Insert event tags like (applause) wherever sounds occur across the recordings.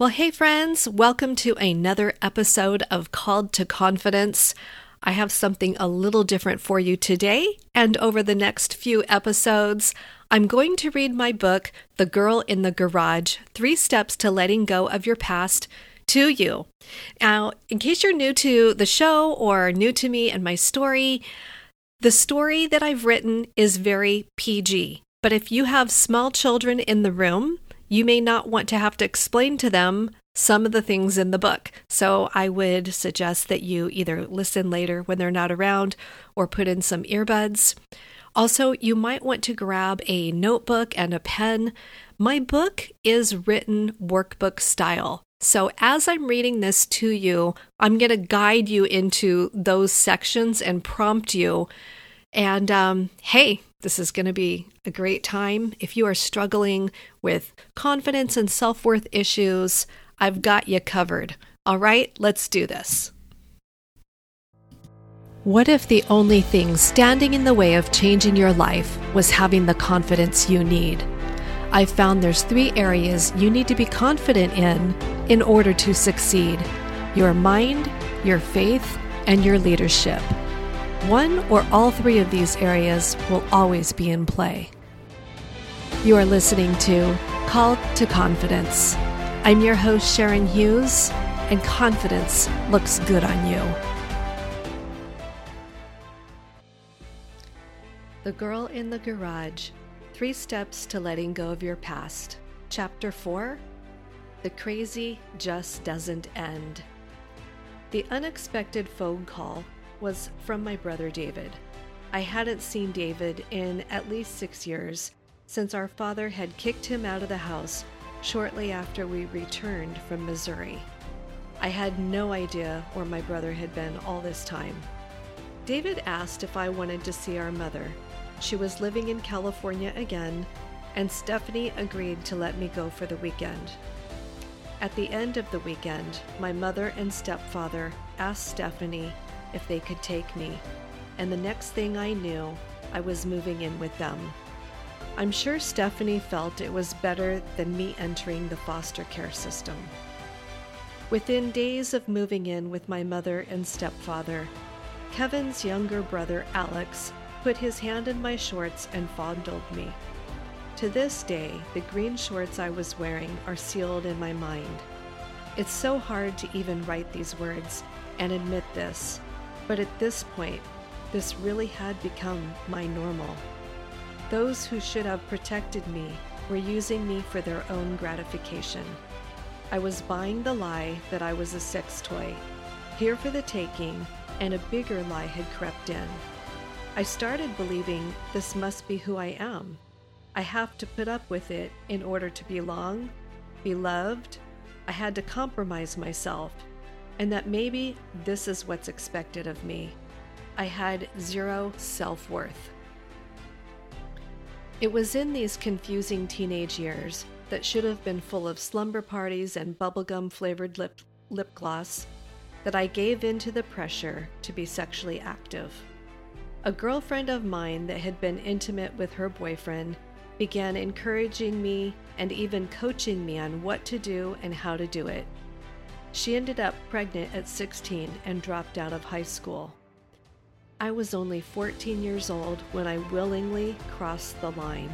Well, hey, friends, welcome to another episode of Called to Confidence. I have something a little different for you today, and over the next few episodes, I'm going to read my book, The Girl in the Garage Three Steps to Letting Go of Your Past, to you. Now, in case you're new to the show or new to me and my story, the story that I've written is very PG. But if you have small children in the room, you may not want to have to explain to them some of the things in the book. So I would suggest that you either listen later when they're not around or put in some earbuds. Also, you might want to grab a notebook and a pen. My book is written workbook style. So, as I'm reading this to you, I'm going to guide you into those sections and prompt you. And um, hey, this is going to be a great time. If you are struggling with confidence and self worth issues, I've got you covered. All right, let's do this. What if the only thing standing in the way of changing your life was having the confidence you need? I've found there's three areas you need to be confident in in order to succeed your mind, your faith, and your leadership. One or all three of these areas will always be in play. You are listening to Called to Confidence. I'm your host, Sharon Hughes, and confidence looks good on you. The Girl in the Garage Three Steps to Letting Go of Your Past. Chapter 4 The Crazy Just Doesn't End. The unexpected phone call was from my brother David. I hadn't seen David in at least six years since our father had kicked him out of the house shortly after we returned from Missouri. I had no idea where my brother had been all this time. David asked if I wanted to see our mother. She was living in California again, and Stephanie agreed to let me go for the weekend. At the end of the weekend, my mother and stepfather asked Stephanie if they could take me, and the next thing I knew, I was moving in with them. I'm sure Stephanie felt it was better than me entering the foster care system. Within days of moving in with my mother and stepfather, Kevin's younger brother Alex put his hand in my shorts and fondled me. To this day, the green shorts I was wearing are sealed in my mind. It's so hard to even write these words and admit this, but at this point, this really had become my normal. Those who should have protected me were using me for their own gratification. I was buying the lie that I was a sex toy, here for the taking, and a bigger lie had crept in. I started believing this must be who I am. I have to put up with it in order to belong, be loved. I had to compromise myself and that maybe this is what's expected of me. I had zero self worth. It was in these confusing teenage years that should have been full of slumber parties and bubblegum flavored lip, lip gloss that I gave in to the pressure to be sexually active. A girlfriend of mine that had been intimate with her boyfriend began encouraging me and even coaching me on what to do and how to do it. She ended up pregnant at 16 and dropped out of high school. I was only 14 years old when I willingly crossed the line,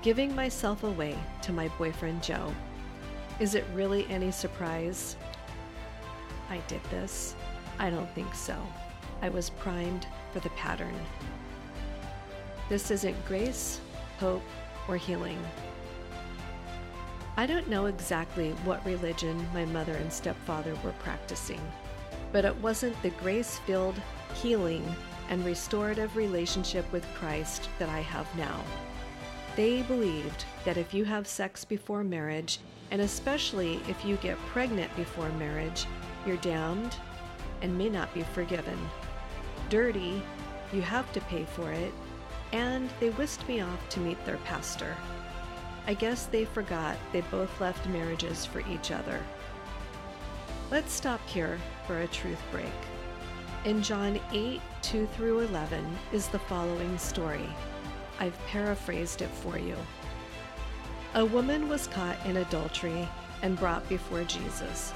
giving myself away to my boyfriend Joe. Is it really any surprise? I did this? I don't think so. I was primed for the pattern. This isn't grace, hope, or healing. I don't know exactly what religion my mother and stepfather were practicing, but it wasn't the grace filled, healing, and restorative relationship with Christ that I have now. They believed that if you have sex before marriage, and especially if you get pregnant before marriage, you're damned and may not be forgiven. Dirty, you have to pay for it, and they whisked me off to meet their pastor. I guess they forgot they both left marriages for each other. Let's stop here for a truth break. In John 8 2 through 11 is the following story. I've paraphrased it for you. A woman was caught in adultery, and brought before Jesus.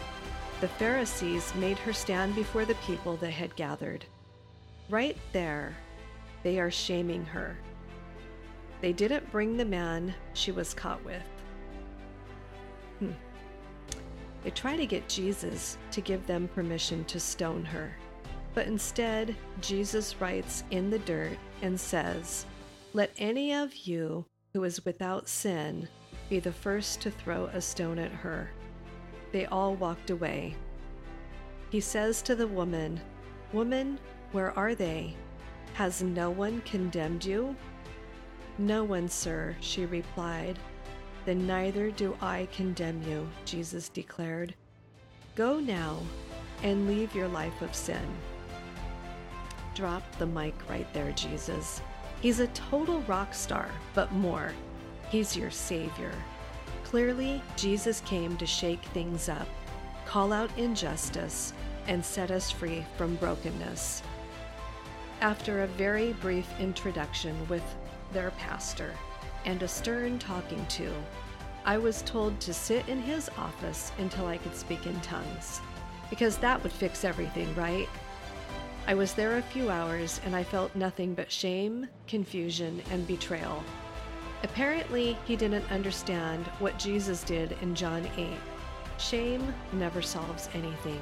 The Pharisees made her stand before the people that had gathered. Right there, they are shaming her. They didn't bring the man she was caught with. Hmm. They try to get Jesus to give them permission to stone her. But instead, Jesus writes in the dirt and says, Let any of you who is without sin be the first to throw a stone at her. They all walked away. He says to the woman, Woman, where are they? Has no one condemned you? No one, sir, she replied. Then neither do I condemn you, Jesus declared. Go now and leave your life of sin. Drop the mic right there, Jesus. He's a total rock star, but more. He's your Savior. Clearly, Jesus came to shake things up, call out injustice, and set us free from brokenness. After a very brief introduction with their pastor and a stern talking to, I was told to sit in his office until I could speak in tongues. Because that would fix everything, right? I was there a few hours and I felt nothing but shame, confusion, and betrayal. Apparently, he didn't understand what Jesus did in John 8. Shame never solves anything.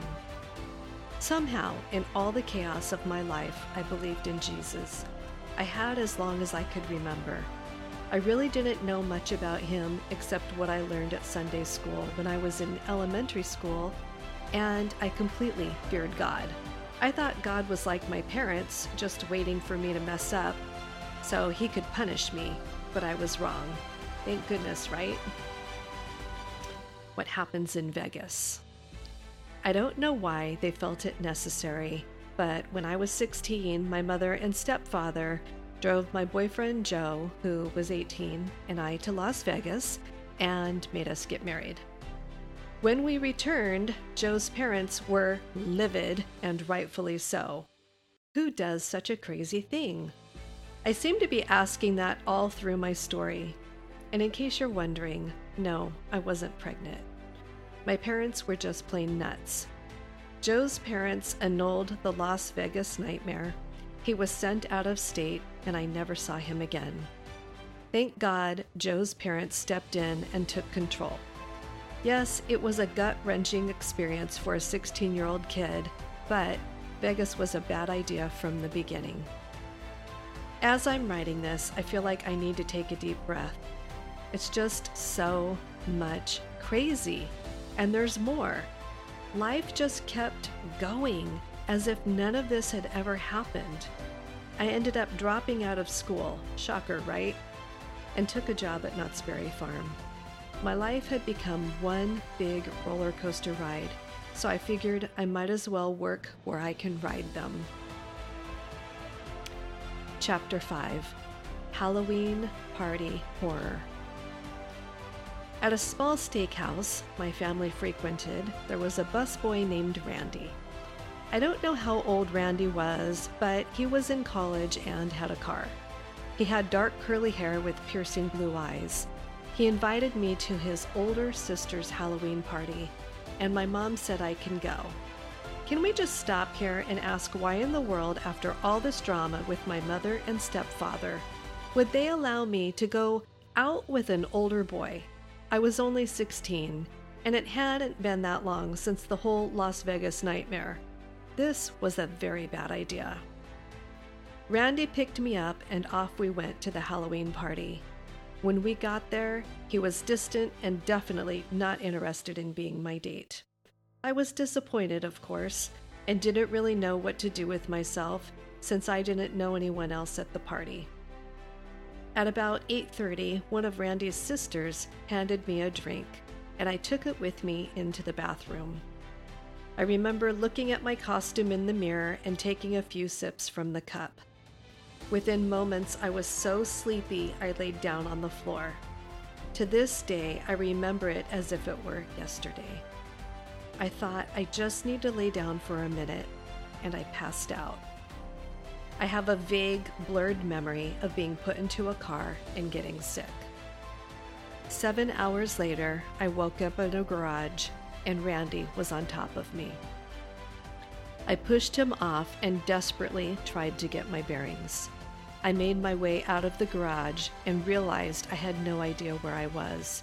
Somehow, in all the chaos of my life, I believed in Jesus. I had as long as I could remember. I really didn't know much about him except what I learned at Sunday school when I was in elementary school, and I completely feared God. I thought God was like my parents, just waiting for me to mess up so he could punish me, but I was wrong. Thank goodness, right? What happens in Vegas? I don't know why they felt it necessary, but when I was 16, my mother and stepfather drove my boyfriend Joe, who was 18, and I to Las Vegas and made us get married. When we returned, Joe's parents were livid, and rightfully so. Who does such a crazy thing? I seem to be asking that all through my story. And in case you're wondering, no, I wasn't pregnant. My parents were just plain nuts. Joe's parents annulled the Las Vegas nightmare. He was sent out of state, and I never saw him again. Thank God Joe's parents stepped in and took control. Yes, it was a gut wrenching experience for a 16 year old kid, but Vegas was a bad idea from the beginning. As I'm writing this, I feel like I need to take a deep breath. It's just so much crazy, and there's more. Life just kept going as if none of this had ever happened. I ended up dropping out of school, shocker, right? And took a job at Knott's Berry Farm. My life had become one big roller coaster ride, so I figured I might as well work where I can ride them. Chapter 5 Halloween Party Horror. At a small steakhouse my family frequented, there was a busboy named Randy. I don't know how old Randy was, but he was in college and had a car. He had dark curly hair with piercing blue eyes. He invited me to his older sister's Halloween party, and my mom said I can go. Can we just stop here and ask why in the world, after all this drama with my mother and stepfather, would they allow me to go out with an older boy? I was only 16, and it hadn't been that long since the whole Las Vegas nightmare. This was a very bad idea. Randy picked me up, and off we went to the Halloween party. When we got there, he was distant and definitely not interested in being my date. I was disappointed, of course, and didn't really know what to do with myself since I didn't know anyone else at the party. At about 8:30, one of Randy's sisters handed me a drink, and I took it with me into the bathroom. I remember looking at my costume in the mirror and taking a few sips from the cup. Within moments, I was so sleepy I laid down on the floor. To this day, I remember it as if it were yesterday. I thought I just need to lay down for a minute, and I passed out. I have a vague, blurred memory of being put into a car and getting sick. Seven hours later, I woke up in a garage and Randy was on top of me. I pushed him off and desperately tried to get my bearings. I made my way out of the garage and realized I had no idea where I was.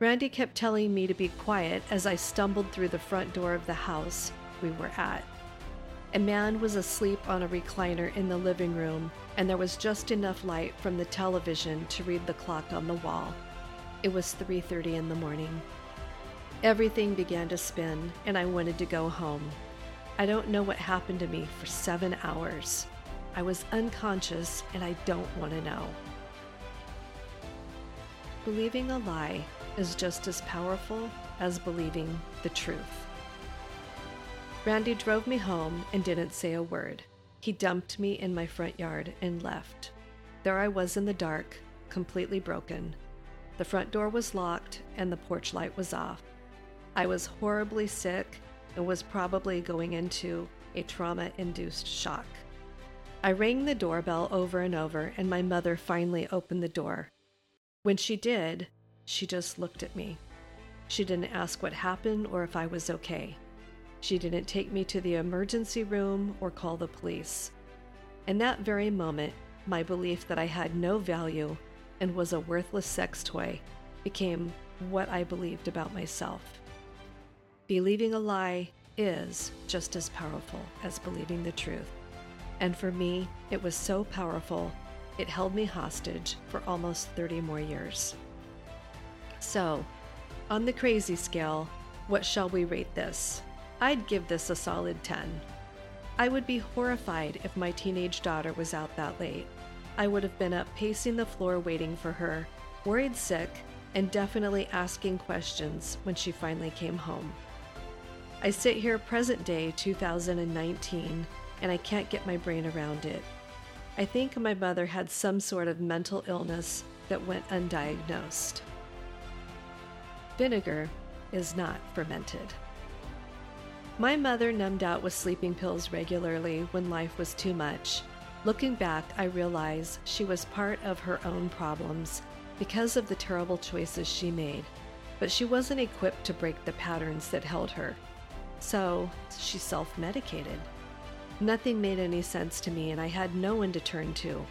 Randy kept telling me to be quiet as I stumbled through the front door of the house we were at. A man was asleep on a recliner in the living room, and there was just enough light from the television to read the clock on the wall. It was 3:30 in the morning. Everything began to spin, and I wanted to go home. I don't know what happened to me for 7 hours. I was unconscious and I don't want to know. Believing a lie is just as powerful as believing the truth. Randy drove me home and didn't say a word. He dumped me in my front yard and left. There I was in the dark, completely broken. The front door was locked and the porch light was off. I was horribly sick and was probably going into a trauma induced shock. I rang the doorbell over and over, and my mother finally opened the door. When she did, she just looked at me. She didn't ask what happened or if I was okay. She didn't take me to the emergency room or call the police. In that very moment, my belief that I had no value and was a worthless sex toy became what I believed about myself. Believing a lie is just as powerful as believing the truth. And for me, it was so powerful, it held me hostage for almost 30 more years. So, on the crazy scale, what shall we rate this? I'd give this a solid 10. I would be horrified if my teenage daughter was out that late. I would have been up pacing the floor waiting for her, worried sick, and definitely asking questions when she finally came home. I sit here present day 2019 and I can't get my brain around it. I think my mother had some sort of mental illness that went undiagnosed. Vinegar is not fermented. My mother numbed out with sleeping pills regularly when life was too much. Looking back, I realize she was part of her own problems because of the terrible choices she made, but she wasn't equipped to break the patterns that held her. So she self medicated. Nothing made any sense to me, and I had no one to turn to.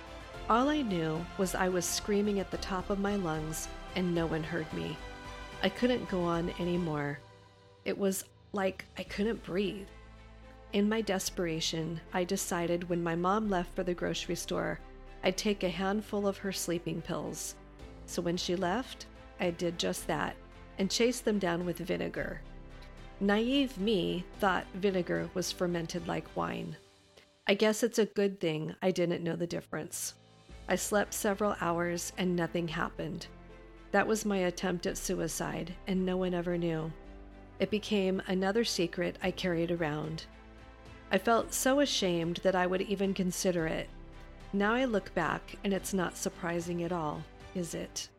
All I knew was I was screaming at the top of my lungs, and no one heard me. I couldn't go on anymore. It was like I couldn't breathe. In my desperation, I decided when my mom left for the grocery store, I'd take a handful of her sleeping pills. So when she left, I did just that and chased them down with vinegar. Naive me thought vinegar was fermented like wine. I guess it's a good thing I didn't know the difference. I slept several hours and nothing happened. That was my attempt at suicide, and no one ever knew. It became another secret I carried around. I felt so ashamed that I would even consider it. Now I look back, and it's not surprising at all, is it?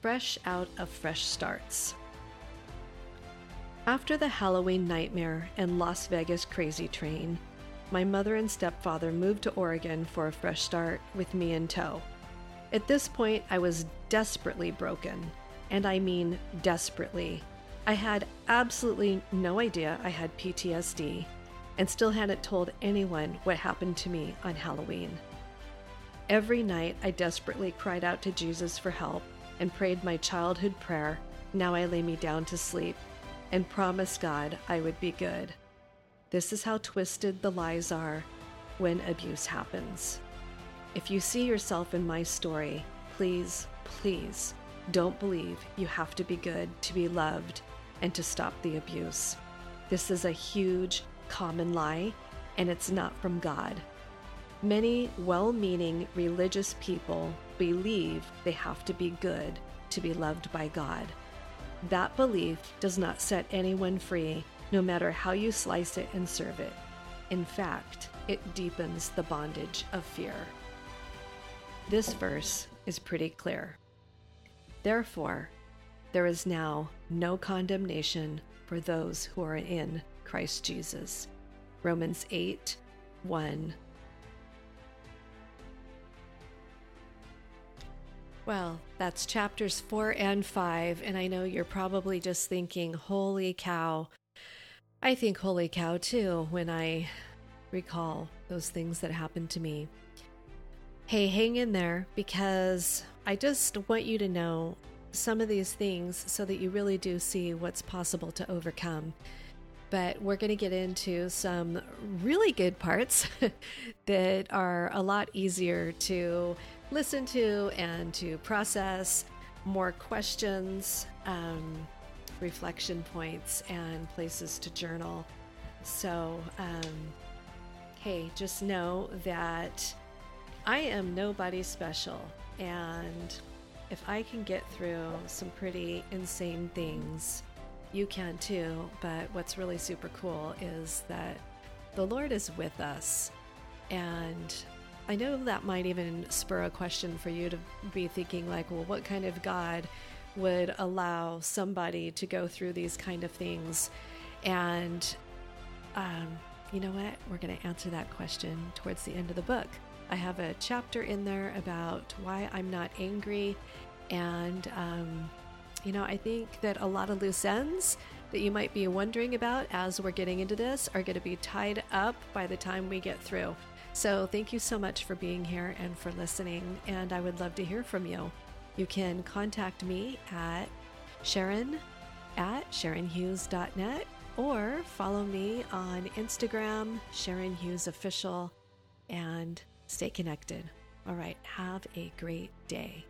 Fresh out of fresh starts. After the Halloween nightmare and Las Vegas crazy train, my mother and stepfather moved to Oregon for a fresh start with me in tow. At this point, I was desperately broken, and I mean desperately. I had absolutely no idea I had PTSD and still hadn't told anyone what happened to me on Halloween. Every night, I desperately cried out to Jesus for help and prayed my childhood prayer, Now I lay me down to sleep and promise God I would be good. This is how twisted the lies are when abuse happens. If you see yourself in my story, please, please don't believe you have to be good to be loved and to stop the abuse. This is a huge, common lie, and it's not from God. Many well meaning religious people believe they have to be good to be loved by God. That belief does not set anyone free, no matter how you slice it and serve it. In fact, it deepens the bondage of fear. This verse is pretty clear. Therefore, there is now no condemnation for those who are in Christ Jesus. Romans 8 1. Well, that's chapters four and five, and I know you're probably just thinking, holy cow. I think holy cow too when I recall those things that happened to me. Hey, hang in there because I just want you to know some of these things so that you really do see what's possible to overcome. But we're going to get into some really good parts (laughs) that are a lot easier to listen to and to process, more questions, um, reflection points, and places to journal. So, um, hey, just know that I am nobody special. And if I can get through some pretty insane things, you can too. But what's really super cool is that the Lord is with us. And I know that might even spur a question for you to be thinking, like, well, what kind of God would allow somebody to go through these kind of things? And um, you know what? We're going to answer that question towards the end of the book. I have a chapter in there about why I'm not angry. And, um, you know, I think that a lot of loose ends that you might be wondering about as we're getting into this are going to be tied up by the time we get through. So, thank you so much for being here and for listening. And I would love to hear from you. You can contact me at Sharon at SharonHughes.net or follow me on Instagram, Sharon Hughes Official, and stay connected. All right, have a great day.